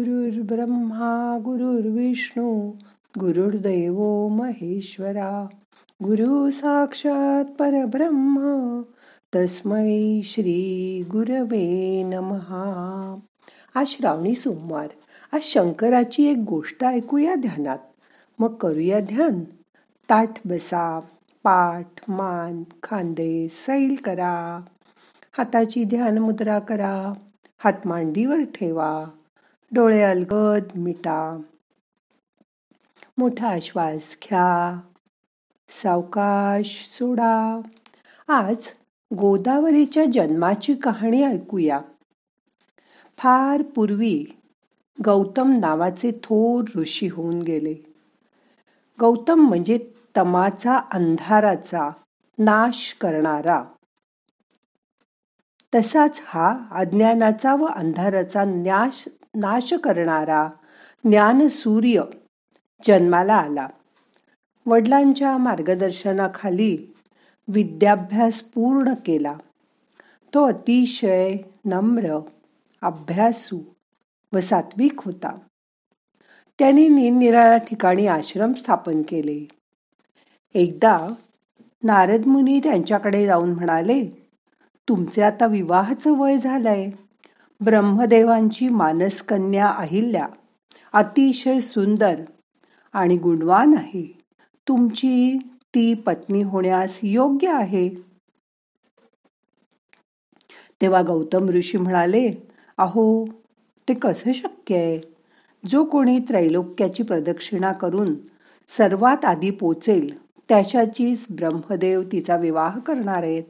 गुरुर्ब्रह्मा गुरुर्विष्णू गुरुर्दैव महेश्वरा गुरु साक्षात परब्रह्म तस्मै श्री गुरवे नमहा आज श्रावणी सोमवार. आज शंकराची एक गोष्ट ऐकूया ध्यानात. मग करूया ध्यान. ताठ बसा पाठ मान खांदे सैल करा. हाताची ध्यान मुद्रा करा. हात मांडीवर ठेवा. डोळे अलगद मिटा. मोठा श्वास घ्या. सावकाश सोडा. आज गोदावरीच्या जन्माची कहाणी ऐकूया. फार पूर्वी गौतम नावाचे थोर ऋषी होऊन गेले. गौतम म्हणजे तमाचा अंधाराचा नाश करणारा तसाच हा अज्ञानाचा व अंधाराचा न्याश नाश करणारा ज्ञान सूर्य जन्माला आला. वडिलांच्या मार्गदर्शनाखाली विद्याभ्यास पूर्ण केला. तो अतिशय नम्र अभ्यासू व सात्विक होता. त्यांनी निरनिराळ्या ठिकाणी आश्रम स्थापन केले. एकदा नारद मुनी त्यांच्याकडे जाऊन म्हणाले तुमचे आता विवाहाचं वय झालंय. ब्रह्मदेवांची मानसकन्या अहिल्या. अतिशय सुंदर आणि गुणवान आहे. तुमची ती पत्नी होण्यास योग्य आहे. तेव्हा गौतम ऋषी म्हणाले अहो ते कसं शक्य आहे? जो कोणी त्रैलोक्याची प्रदक्षिणा करून सर्वात आधी पोचेल त्याच्याचीच ब्रह्मदेव तिचा विवाह करणार आहेत.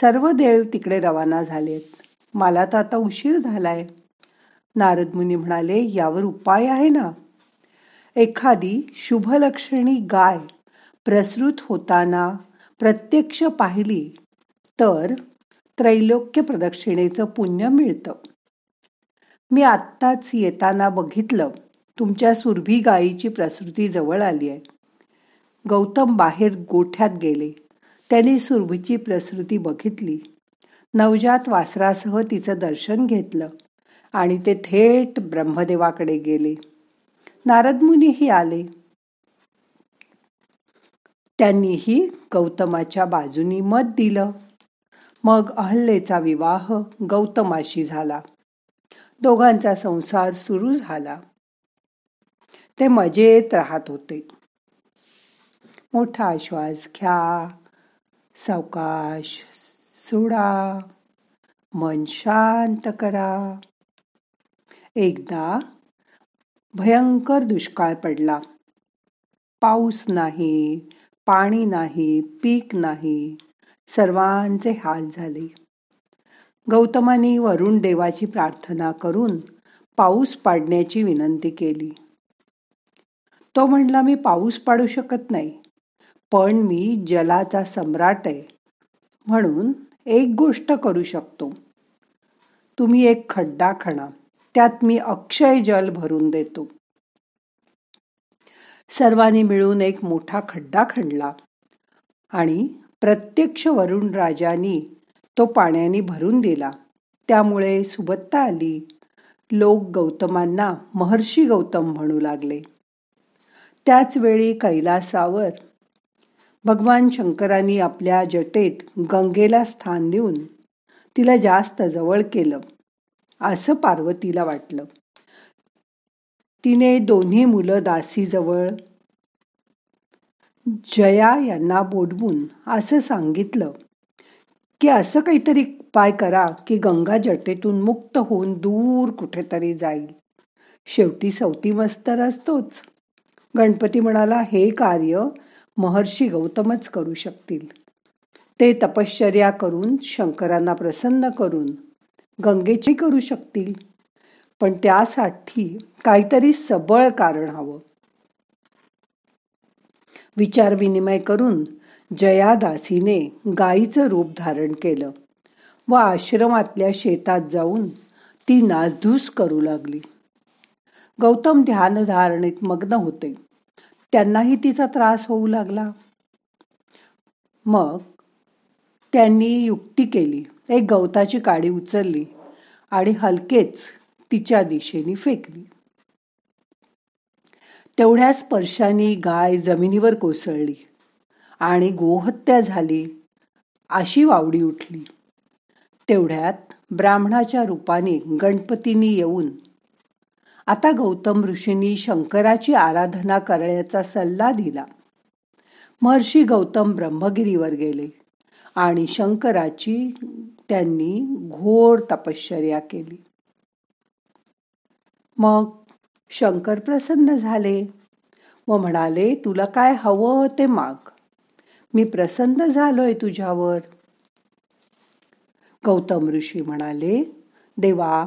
सर्व देव तिकडे रवाना झालेत. मला तर आता उशीर झालाय. नारद मुनी म्हणाले यावर उपाय आहे ना? एखादी शुभलक्षणी गाय प्रसृत होताना प्रत्यक्ष पाहिली तर त्रैलोक्य प्रदक्षिणेचं पुण्य मिळतं. मी आत्ताच येताना बघितलं तुमच्या सुरभी गायीची प्रसृती जवळ आली आहे गौतम बाहेर गोठ्यात गेले. त्यांनी सुरभीची प्रसृती बघितली. नवजात वासरासह तिचं दर्शन घेतलं आणि ते थेट ब्रह्मदेवाकडे गेले. नारदमुनीही आले. त्यांनीही गौतमाच्या बाजूनी मत दिलं. मग अहल्लेचा विवाह गौतमाशी झाला. दोघांचा संसार सुरू झाला. ते मजेत राहत होते. मोठा श्वास घ्या. सावकाश सोडा मन शांत करा. एकदा भयंकर दुष्काळ पडला. पाऊस नाही पाणी नाही पीक नाही सर्वांचे हाल झाले. गौतमाने वरुण देवाची प्रार्थना करून पाऊस पाडण्याची विनंती केली. तो म्हणला मी पाऊस पाडू शकत नाही. पण मी जलाचा सम्राट आहे. म्हणून एक गोष्ट करू शकतो. तुम्ही एक खड्डा खणा. त्यात मी अक्षय जल भरून देतो. सर्वांनी मिळून एक मोठा खड्डा खणला. आणि प्रत्यक्ष वरुण राजानी तो पाण्याने भरून दिला. त्यामुळे सुबत्ता आली. लोक गौतमांना महर्षी गौतम म्हणू लागले. त्याच वेळी कैलासावर भगवान शंकरांनी आपल्या जटेत गंगेला स्थान देऊन तिला जास्त जवळ केलं. असं पार्वतीला वाटलं. तिने दोन्ही मुलं दासीजवळ जया यांना बोलवून असं सांगितलं की असं काहीतरी उपाय करा की गंगा जटेतून मुक्त होऊन दूर कुठेतरी जाईल. शेवटी सवती मस्तर असतोच गणपती म्हणाला हे कार्य महर्षी गौतमच करू शकतील. ते तपश्चर्या करून शंकरांना प्रसन्न करून गंगेची करू शकतील. पण त्यासाठी काहीतरी सबळ कारण हवं. विचार विनिमय करून जयादासीने गायीचं रूप धारण केलं व आश्रमातल्या शेतात जाऊन ती नासधूस करू लागली. गौतम ध्यानधारणेत मग्न होते. त्यांनाही तिचा त्रास होऊ लागला. मग त्यांनी युक्ती केली. एक गवताची काडी उचलली आणि हलकेच तिच्या दिशेने फेकली. तेवढ्या स्पर्शाने गाय जमिनीवर कोसळली आणि गोहत्या झाली अशी वावडी उठली. तेवढ्यात ब्राह्मणाच्या रूपाने गणपतीनी येऊन आता गौतम ऋषींनी शंकराची आराधना करण्याचा सल्ला दिला. महर्षी गौतम ब्रह्मगिरीवर गेले आणि शंकराची त्यांनी घोर तपश्चर्या केली. मग शंकर प्रसन्न झाले व म्हणाले तुला काय हवं ते माग. मी प्रसन्न झालोय तुझ्यावर. गौतम ऋषी म्हणाले देवा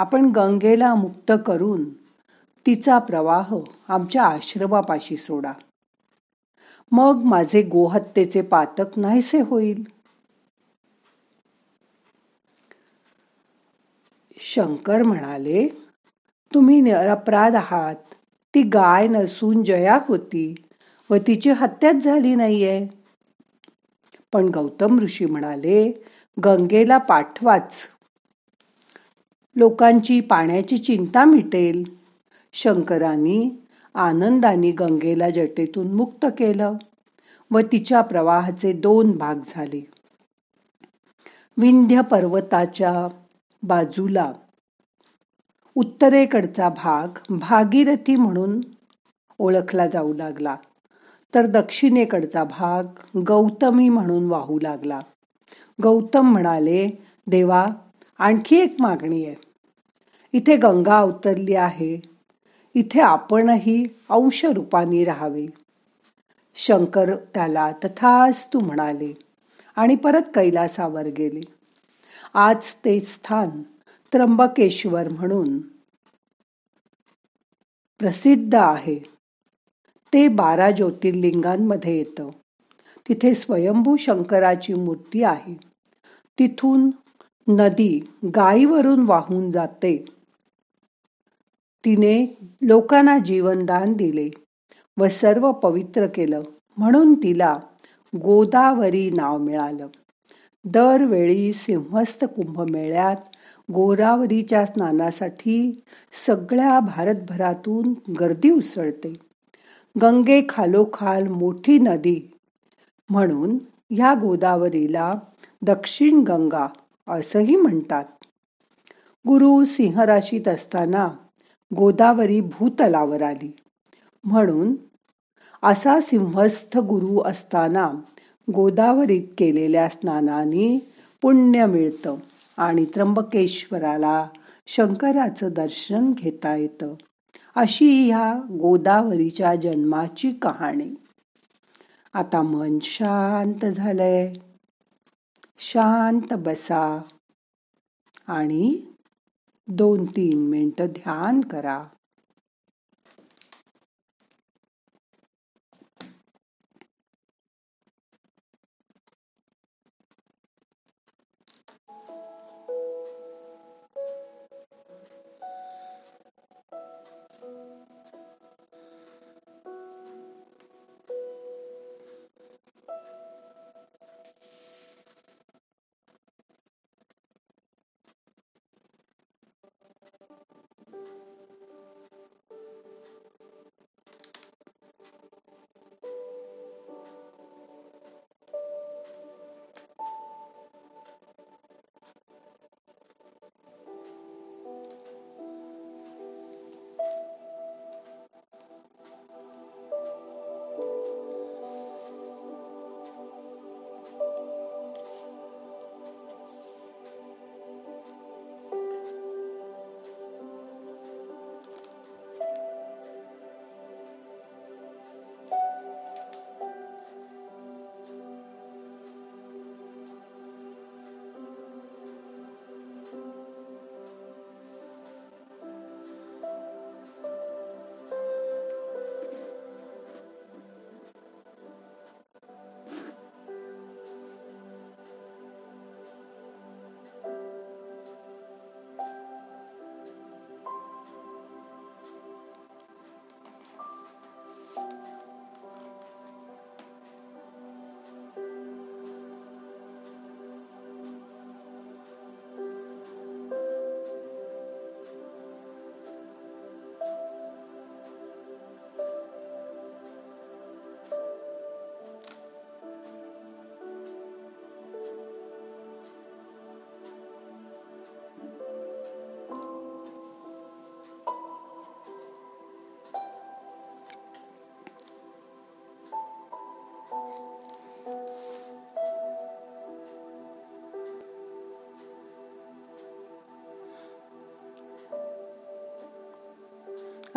आपण गंगेला मुक्त करून तिचा प्रवाह आमच्या आश्रमापाशी सोडा. मग माझे गोहत्येचे पातक नाहीसे होईल. शंकर म्हणाले तुम्ही निरपराध आहात. ती गाय नसून जया होती व तिची हत्याच झाली नाहीये. पण गौतम ऋषी म्हणाले गंगेला पाठवाच. लोकांची पाण्याची चिंता मिटेल. शंकरांनी आनंदाने गंगेला जटेतून मुक्त केलं व तिच्या प्रवाहाचे दोन भाग झाले. विंध्य पर्वताच्या बाजूला उत्तरेकडचा भाग भागीरथी म्हणून ओळखला जाऊ लागला तर दक्षिणेकडचा भाग गौतमी म्हणून वाहू लागला. गौतम म्हणाले देवा आणखी एक मागणी आहे. इथे गंगा अवतरली आहे. इथे आपणही अंश रूपाने राहावे. शंकर त्याला तू म्हणाले आणि परत कैलासावर गेले. आज ते स्थान त्र्यंबकेश्वर म्हणून प्रसिद्ध आहे. ते बारा ज्योतिर्लिंगांमध्ये येतं. तिथे स्वयंभू शंकराची मूर्ती आहे. तिथून नदी गायीवरून वाहून जाते. तिने लोकांना जीवनदान दिले व सर्व पवित्र केलं. म्हणून तिला गोदावरी नाव मिळालं. दरवेळी सिंहस्थ कुंभमेळ्यात गोदावरीच्या स्नानासाठी सगळ्या भारतभरातून गर्दी उसळते. गंगे खालोखाल मोठी नदी म्हणून ह्या गोदावरीला दक्षिण गंगा असंही म्हणतात. गुरु सिंहराशीत असताना गोदावरी भूतलावर आली. म्हणून असा सिंहस्थ गुरु असताना गोदावरीत केलेल्या स्नानाने पुण्य मिळतं आणि त्र्यंबकेश्वराला शंकराचं दर्शन घेता येतं. अशी ह्या गोदावरीच्या जन्माची कहाणी. आता मन शांत झालंय. शांत बसा आणि दोन तीन मिनटं ध्यान करा.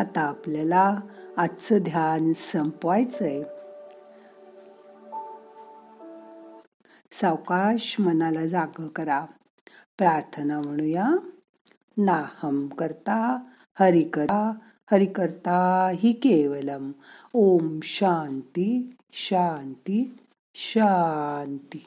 आता आपल्याला आजचं ध्यान संपवायचंय. सावकाश मनाला जाग करा. प्रार्थना म्हणूया. नाहम करता हरि करता हरि करता हि केवलम. ओम शांती शांती शांती.